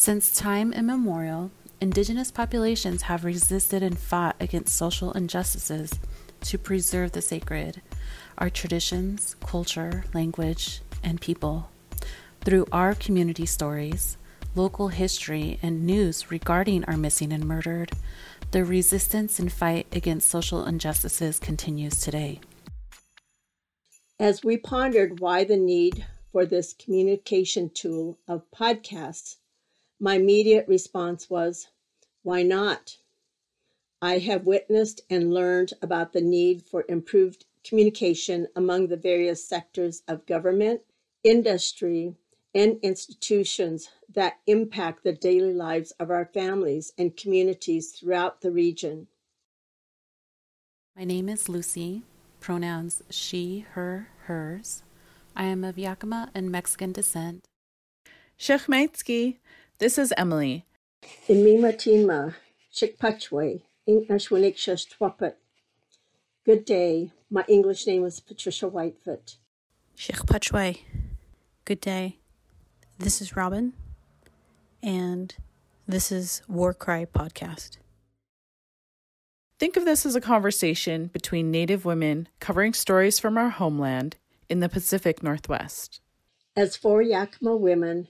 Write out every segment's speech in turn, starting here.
Since time immemorial, indigenous populations have resisted and fought against social injustices to preserve the sacred, our traditions, culture, language, and people. Through our community stories, local history, and news regarding our missing and murdered, the resistance and fight against social injustices continues today. As we pondered why the need for this communication tool of podcasts, my immediate response was, why not? I have witnessed and learned about the need for improved communication among the various sectors of government, industry, and institutions that impact the daily lives of our families and communities throughout the region. My name is Lucy, pronouns she, her, hers. I am of Yakima and Mexican descent. Shechmaitsky, this is Emily. In Imimatima, Chikpachwe, Inknashwinik Good day. My English name is Patricia Whitefoot. Shechpachwe. Good day. This is Robin, and this is War Cry Podcast. Think of this as a conversation between Native women covering stories from our homeland in the Pacific Northwest. As four Yakima women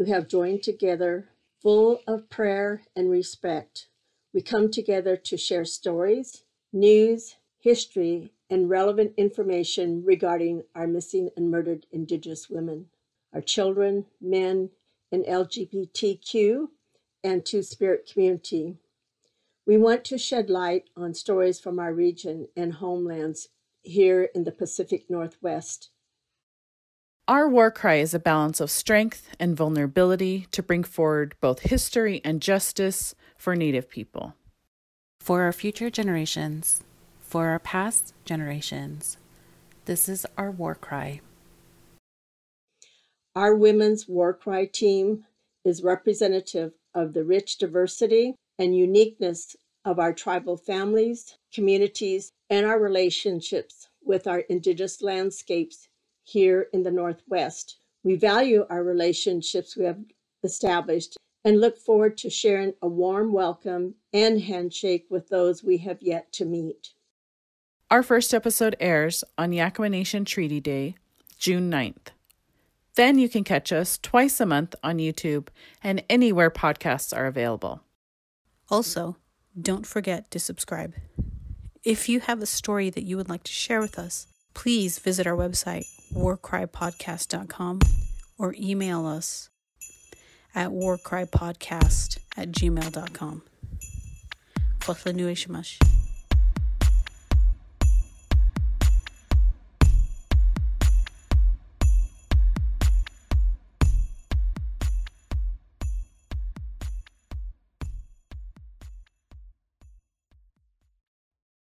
who have joined together, full of prayer and respect, we come together to share stories, news, history, and relevant information regarding our missing and murdered Indigenous women our children, men, and LGBTQ and Two Spirit community. We want to shed light on stories from our region and homelands here in the Pacific Northwest. Our war cry is a balance of strength and vulnerability to bring forward both history and justice for Native people. For our future generations, for our past generations, this is our war cry. Our Women's War Cry team is representative of the rich diversity and uniqueness of our tribal families, communities, and our relationships with our Indigenous landscapes here in the Northwest. We value our relationships we have established and look forward to sharing a warm welcome and handshake with those we have yet to meet. Our first episode airs on Yakima Nation Treaty Day, June 9th. Then you can catch us twice a month on YouTube and anywhere podcasts are available. Also, don't forget to subscribe. If you have a story that you would like to share with us, please visit our website, warcrypodcast.com, or email us at warcrypodcast at gmail.com. Nui Shamash.